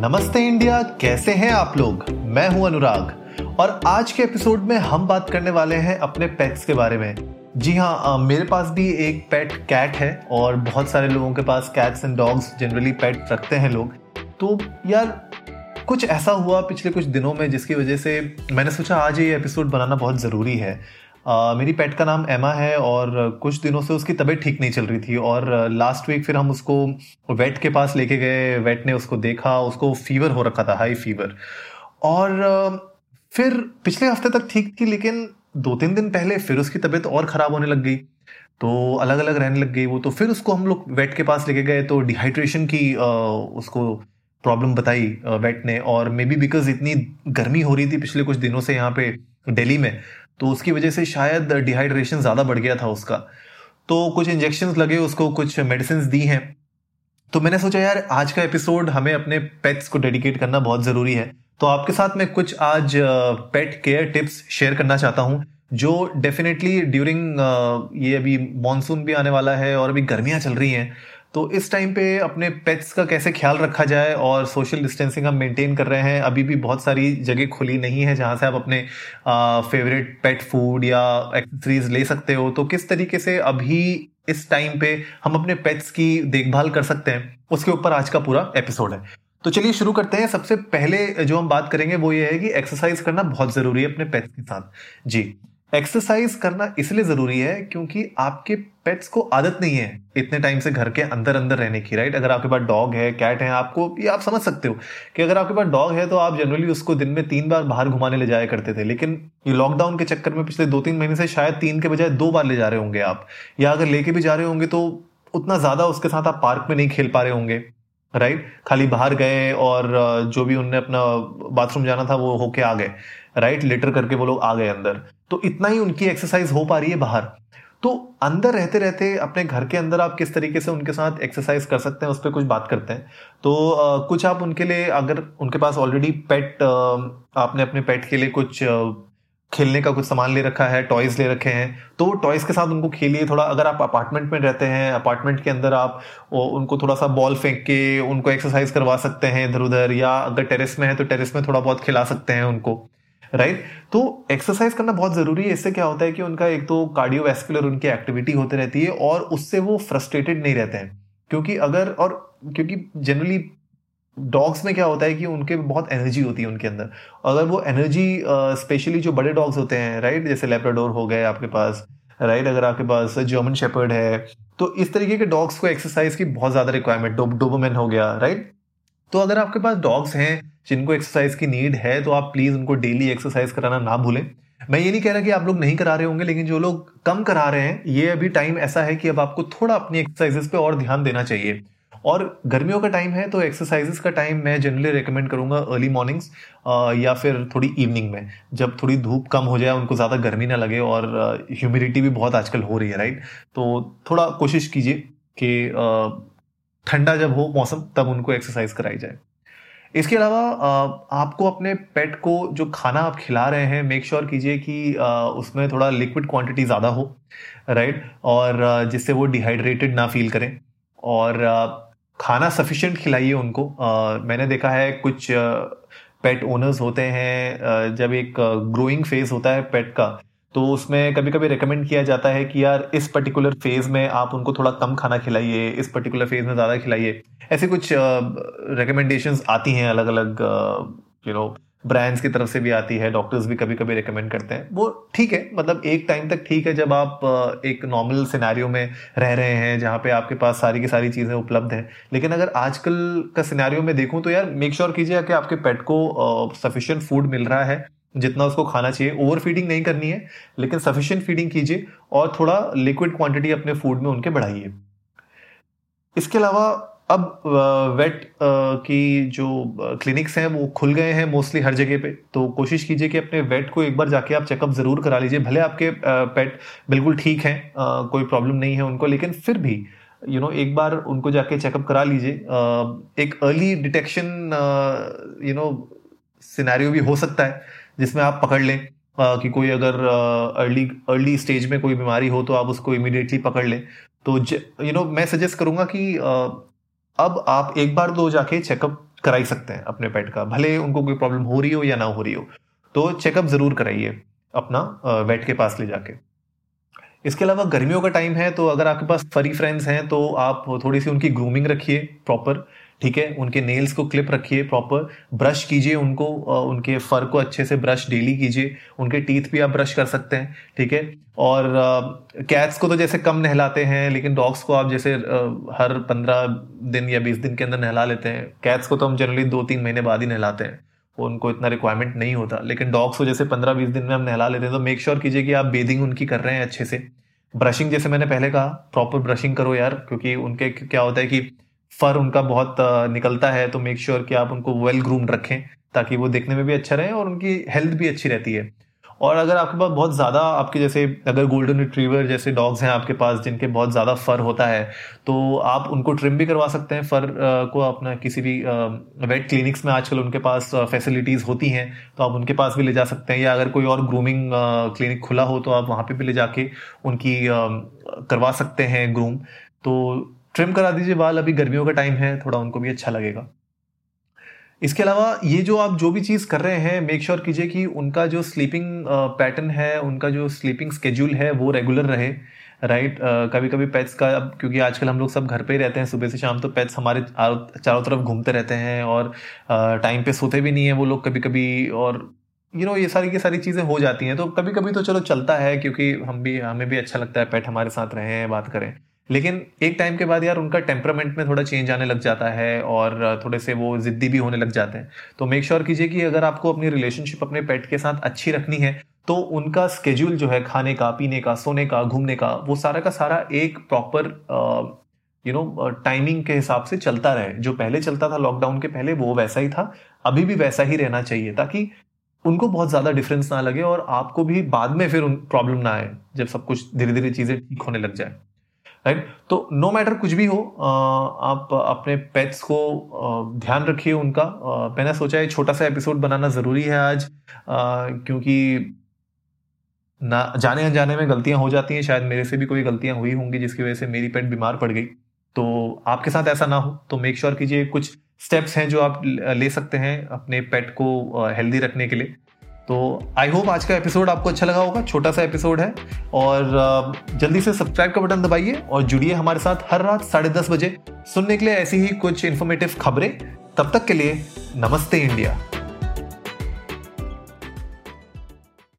नमस्ते इंडिया, कैसे हैं आप लोग? मैं हूँ अनुराग। और आज के एपिसोड में हम बात करने वाले हैं अपने पेट्स के बारे में। जी हाँ मेरे पास भी एक पेट कैट है और बहुत सारे लोगों के पास cats and dogs generally pet रखते हैं लोग। तो यार, कुछ ऐसा हुआ पिछले कुछ दिनों में जिसकी वजह से मैंने सोचा आज ये एपिसोड बनाना बहुत ज़रूरी है। मेरी पेट का नाम एमा है और कुछ दिनों से उसकी तबीयत ठीक नहीं चल रही थी और लास्ट वीक फिर हम उसको वेट के पास लेके गए। वेट ने उसको देखा, उसको फीवर हो रखा था हाई फीवर और फिर पिछले हफ़्ते तक ठीक थी लेकिन दो तीन दिन पहले फिर उसकी तबीयत और ख़राब होने लग गई। तो अलग अलग रहने लग गई वो। तो फिर उसको हम लोग वेट के पास लेके गए तो डिहाइड्रेशन की उसको प्रॉब्लम बताई वेट ने। और मे बी बिकॉज़ इतनी गर्मी हो रही थी पिछले कुछ दिनों से यहाँ पे दिल्ली में तो उसकी वजह से शायद डिहाइड्रेशन ज़्यादा बढ़ गया था उसका। तो कुछ इंजेक्शन लगे, उसको कुछ मेडिसिन दी हैं। तो मैंने सोचा, यार, आज का एपिसोड हमें अपने पेट्स को डेडिकेट करना बहुत ज़रूरी है। तो आपके साथ मैं कुछ आज पेट केयर टिप्स शेयर करना चाहता हूँ, जो डेफिनेटली ड्यूरिंग ये अभी मानसून भी आने वाला है और अभी गर्मियाँ चल रही हैं। तो इस टाइम पे अपने पेट्स का कैसे ख्याल रखा जाए और सोशल डिस्टेंसिंग हम मेंटेन कर रहे हैं, अभी भी बहुत सारी जगह खुली नहीं है जहाँ से आप अपने फेवरेट पेट फ़ूड या एक्सेसरीज ले सकते हो। तो किस तरीके से अभी इस टाइम पे हम अपने पेट्स की देखभाल कर सकते हैं, उसके ऊपर आज का पूरा एपिसोड है। तो चलिए शुरू करते हैं। सबसे पहले जो हम बात करेंगे वो ये है कि एक्सरसाइज करना बहुत ज़रूरी है अपने पेट्स के साथ। जी। एक्सरसाइज करना इसलिए ज़रूरी है क्योंकि आपके पेट्स को आदत नहीं है इतने टाइम से घर के अंदर अंदर रहने की राइट अगर आपके पास डॉग है कैट है, आपको, ये आप समझ सकते हो कि अगर आपके पास डॉग है तो आप जनरली उसको दिन में तीन बार बाहर घुमाने ले जाया करते थे। लेकिन ये लॉकडाउन के चक्कर में पिछले दो तीन महीने से शायद तीन के बजाय दो बार ले जा रहे होंगे आप। या अगर लेके भी जा रहे होंगे तो उतना ज़्यादा उसके साथ आप पार्क में नहीं खेल पा रहे होंगे। राइट खाली बाहर गए और जो भी उनने अपना बाथरूम जाना था, वो होके आ गए। राइट लेटर करके वो लोग आ गए अंदर। तो इतना ही उनकी एक्सरसाइज हो पा रही है बाहर। तो अंदर रहते रहते, अपने घर के अंदर आप किस तरीके से उनके साथ एक्सरसाइज कर सकते हैं, उस पर कुछ बात करते हैं। तो कुछ आप उनके लिए, अगर उनके पास ऑलरेडी पेट आपने अपने पेट के लिए कुछ खेलने का कुछ सामान ले रखा है टॉयज ले रखे हैं। तो टॉयज के साथ उनको खेलिए, थोड़ा अगर आप अपार्टमेंट में रहते हैं अपार्टमेंट के अंदर आप उनको थोड़ा सा बॉल फेंक के उनको एक्सरसाइज करवा सकते हैं इधर उधर या अगर टेरेस में है तो टेरेस में थोड़ा बहुत खिला सकते हैं उनको राइट तो एक्सरसाइज करना बहुत ज़रूरी है। इससे क्या होता है कि उनका एक तो कार्डियोवैस्कुलर उनकी एक्टिविटी होती रहती है और उससे वो फ्रस्ट्रेटेड नहीं रहते हैं। क्योंकि अगर और, क्योंकि जनरली डॉग्स में क्या होता है कि उनके बहुत एनर्जी होती है उनके अंदर। अगर वो एनर्जी स्पेशली जो बड़े डॉग्स होते हैं राइट जैसे लेप्राडोर हो गए आपके पास राइट अगर आपके पास जर्मन शेपर्ड है तो इस तरीके के डॉग्स को एक्सरसाइज की बहुत ज़्यादा रिक्वायरमेंट डोबोमेन हो गया राइट तो अगर आपके पास डॉग्स हैं, जिनको एक्सरसाइज की नीड है तो आप प्लीज़ उनको डेली एक्सरसाइज कराना ना भूलें। मैं ये नहीं कह रहा कि आप लोग नहीं करा रहे होंगे, लेकिन जो लोग कम करा रहे हैं, ये अभी टाइम ऐसा है कि अब आपको थोड़ा अपनी एक्सरसाइजेस पे और ध्यान देना चाहिए। और गर्मियों का टाइम है तो एक्सरसाइजेस का टाइम मैं जनरली रिकमेंड करूँगा अर्ली मॉर्निंग्स या फिर थोड़ी इवनिंग में। जब थोड़ी धूप कम हो जाए, उनको ज़्यादा गर्मी ना लगे और ह्यूमिडिटी भी बहुत आजकल हो रही है राइट तो थोड़ा कोशिश कीजिए कि ठंडा जब हो मौसम, तब उनको एक्सरसाइज कराई जाए। इसके अलावा आपको अपने पेट को जो खाना आप खिला रहे हैं मेक श्योर कीजिए कि उसमें थोड़ा लिक्विड क्वांटिटी ज़्यादा हो राइट और जिससे वो डिहाइड्रेटेड ना फील करें। और खाना सफिशेंट खिलाइए उनको। मैंने देखा है कुछ पेट ओनर्स होते हैं जब एक ग्रोइंग फ़ेज़ होता है पेट का तो उसमें कभी कभी रिकमेंड किया जाता है कि यार, इस पर्टिकुलर फ़ेज़ में आप उनको थोड़ा कम खाना खिलाइए, इस पर्टिकुलर फ़ेज़ में ज़्यादा खिलाइए। ऐसे कुछ रिकमेंडेशंस आती हैं अलग अलग यू नो ब्रांड्स की तरफ़ से भी आती है डॉक्टर्स भी कभी कभी रिकमेंड करते हैं। वो ठीक है मतलब एक टाइम तक ठीक है जब आप एक नॉर्मल सिनेरियो में रह रहे हैं, जहाँ पे आपके पास सारी की सारी चीज़ें उपलब्ध हैं। लेकिन अगर आजकल का सिनेरियो में देखूँ तो यार मेक श्योर कीजिए कि आपके पेट को सफिशियंट फ़ूड मिल रहा है, जितना उसको खाना चाहिए। ओवर फीडिंग नहीं करनी है, लेकिन सफिशियंट फीडिंग कीजिए और थोड़ा लिक्विड क्वांटिटी अपने फ़ूड में उनके बढ़ाइए। इसके अलावा अब वेट की जो क्लिनिक्स हैं वो खुल गए हैं मोस्टली हर जगह पे। तो कोशिश कीजिए कि अपने वेट को एक बार जाके आप चेकअप ज़रूर करा लीजिए। भले आपके पेट बिल्कुल ठीक हैं कोई प्रॉब्लम नहीं है उनको लेकिन फिर भी यू you नो know, एक बार उनको जाके चेकअप करा लीजिए। एक early detection you know scenario भी हो सकता है जिसमें आप पकड़ लें कि कोई अगर अर्ली अर्ली स्टेज में कोई बीमारी हो तो आप उसको इमिडिएटली पकड़ लें। तो यू नो मैं सजेस्ट करूँगा कि अब आप एक बार दो जाके चेकअप कराई सकते हैं अपने पेट का, भले उनको कोई प्रॉब्लम हो रही हो या ना हो रही हो। तो चेकअप ज़रूर कराइए अपना वेट के पास ले जाके। इसके अलावा गर्मियों का टाइम है तो अगर आपके पास फरी फ्रेंड्स हैं तो आप थोड़ी सी उनकी ग्रूमिंग रखिए प्रॉपर ठीक है? उनके नेल्स को क्लिप रखिए प्रॉपर ब्रश कीजिए उनको उनके फर को अच्छे से ब्रश डेली कीजिए, उनके टीथ भी आप ब्रश कर सकते हैं, ठीक है? और कैट्स को तो जैसे कम नहलाते हैं, लेकिन डॉग्स को आप जैसे हर पंद्रह दिन या बीस दिन के अंदर नहला लेते हैं। कैट्स को तो हम जनरली दो तीन महीने बाद ही नहलाते हैं उनको इतना रिक्वायरमेंट नहीं होता। लेकिन डॉग्स को जैसे पंद्रह बीस दिन में हम नहला लेते हैं तो मेक श्योर sure कीजिए कि आप बेदिंग उनकी कर रहे हैं अच्छे से। ब्रशिंग जैसे मैंने पहले कहा प्रॉपर ब्रशिंग करो यार, क्योंकि उनके क्या होता है कि फर उनका बहुत निकलता है तो मेक श्योर sure कि आप उनको वेल ग्रूम्ड रखें, ताकि वो देखने में भी अच्छा रहे और उनकी हेल्थ भी अच्छी रहती है। और अगर आपके पास बहुत ज़्यादा, आपके जैसे अगर गोल्डन रिट्रीवर जैसे डॉग्स हैं आपके पास, जिनके बहुत ज़्यादा फर होता है तो आप उनको ट्रिम भी करवा सकते हैं। फर को अपना किसी भी वेट क्लिनिक्स में आजकल उनके पास फैसिलिटीज़ होती हैं तो आप उनके पास भी ले जा सकते हैं। या अगर कोई और ग्रूमिंग क्लिनिक खुला हो तो आप वहाँ पर भी ले जाके उनकी करवा सकते हैं ग्रूम तो ट्रिम करा दीजिए बाल। अभी गर्मियों का टाइम है थोड़ा उनको भी अच्छा लगेगा। इसके अलावा ये जो आप जो भी चीज़ कर रहे हैं मेक श्योर कीजिए कि उनका जो स्लीपिंग पैटर्न है उनका जो स्लीपिंग स्केड्यूल है वो रेगुलर रहे राइट right? कभी कभी पेट्स का अब क्योंकि आजकल हम लोग सब घर पे ही रहते हैं सुबह से शाम तो पेट्स हमारे चारों तरफ़ घूमते रहते हैं और टाइम पे सोते भी नहीं है वो लोग कभी कभी और यू you नो know, ये सारी की सारी चीज़ें हो जाती हैं। तो कभी कभी तो चलो चलता है क्योंकि हम भी हमें भी अच्छा लगता है पेट हमारे साथ रहें बात करें। लेकिन एक टाइम के बाद यार उनका टेम्परामेंट में थोड़ा चेंज आने लग जाता है और थोड़े से वो जिद्दी भी होने लग जाते हैं। तो मेक श्योर कीजिए कि अगर आपको अपनी रिलेशनशिप अपने पेट के साथ अच्छी रखनी है तो उनका स्केड्यूल जो है खाने का, पीने का, सोने का, घूमने का, वो सारा का सारा एक प्रॉपर यू नो टाइमिंग के हिसाब से चलता रहे। जो पहले चलता था लॉकडाउन के पहले, वो वैसा ही था। अभी भी वैसा ही रहना चाहिए, ताकि उनको बहुत ज़्यादा डिफरेंस ना लगे और आपको भी बाद में फिर प्रॉब्लम ना आए, जब सब कुछ धीरे धीरे चीज़ें ठीक होने लग जाए। राइट तो नो मैटर कुछ भी हो आप अपने पेट्स को ध्यान रखिए उनका। मैंने सोचा है छोटा सा एपिसोड बनाना ज़रूरी है आज क्योंकि ना, जाने अनजाने में गलतियाँ हो जाती हैं। शायद मेरे से भी कोई गलतियाँ हुई होंगी जिसकी वजह से मेरी पेट बीमार पड़ गई। तो आपके साथ ऐसा ना हो तो मेक श्योर sure कीजिए कुछ स्टेप्स हैं जो आप ले सकते हैं अपने पेट को हेल्दी रखने के लिए। तो आई होप आज का एपिसोड आपको अच्छा लगा होगा, छोटा सा एपिसोड है। और जल्दी से सब्सक्राइब का बटन दबाइए और जुड़िए हमारे साथ हर रात साढ़े दस बजे। सुनने के लिए ऐसी ही कुछ इन्फॉर्मेटिव खबरें। तब तक के लिए नमस्ते इंडिया।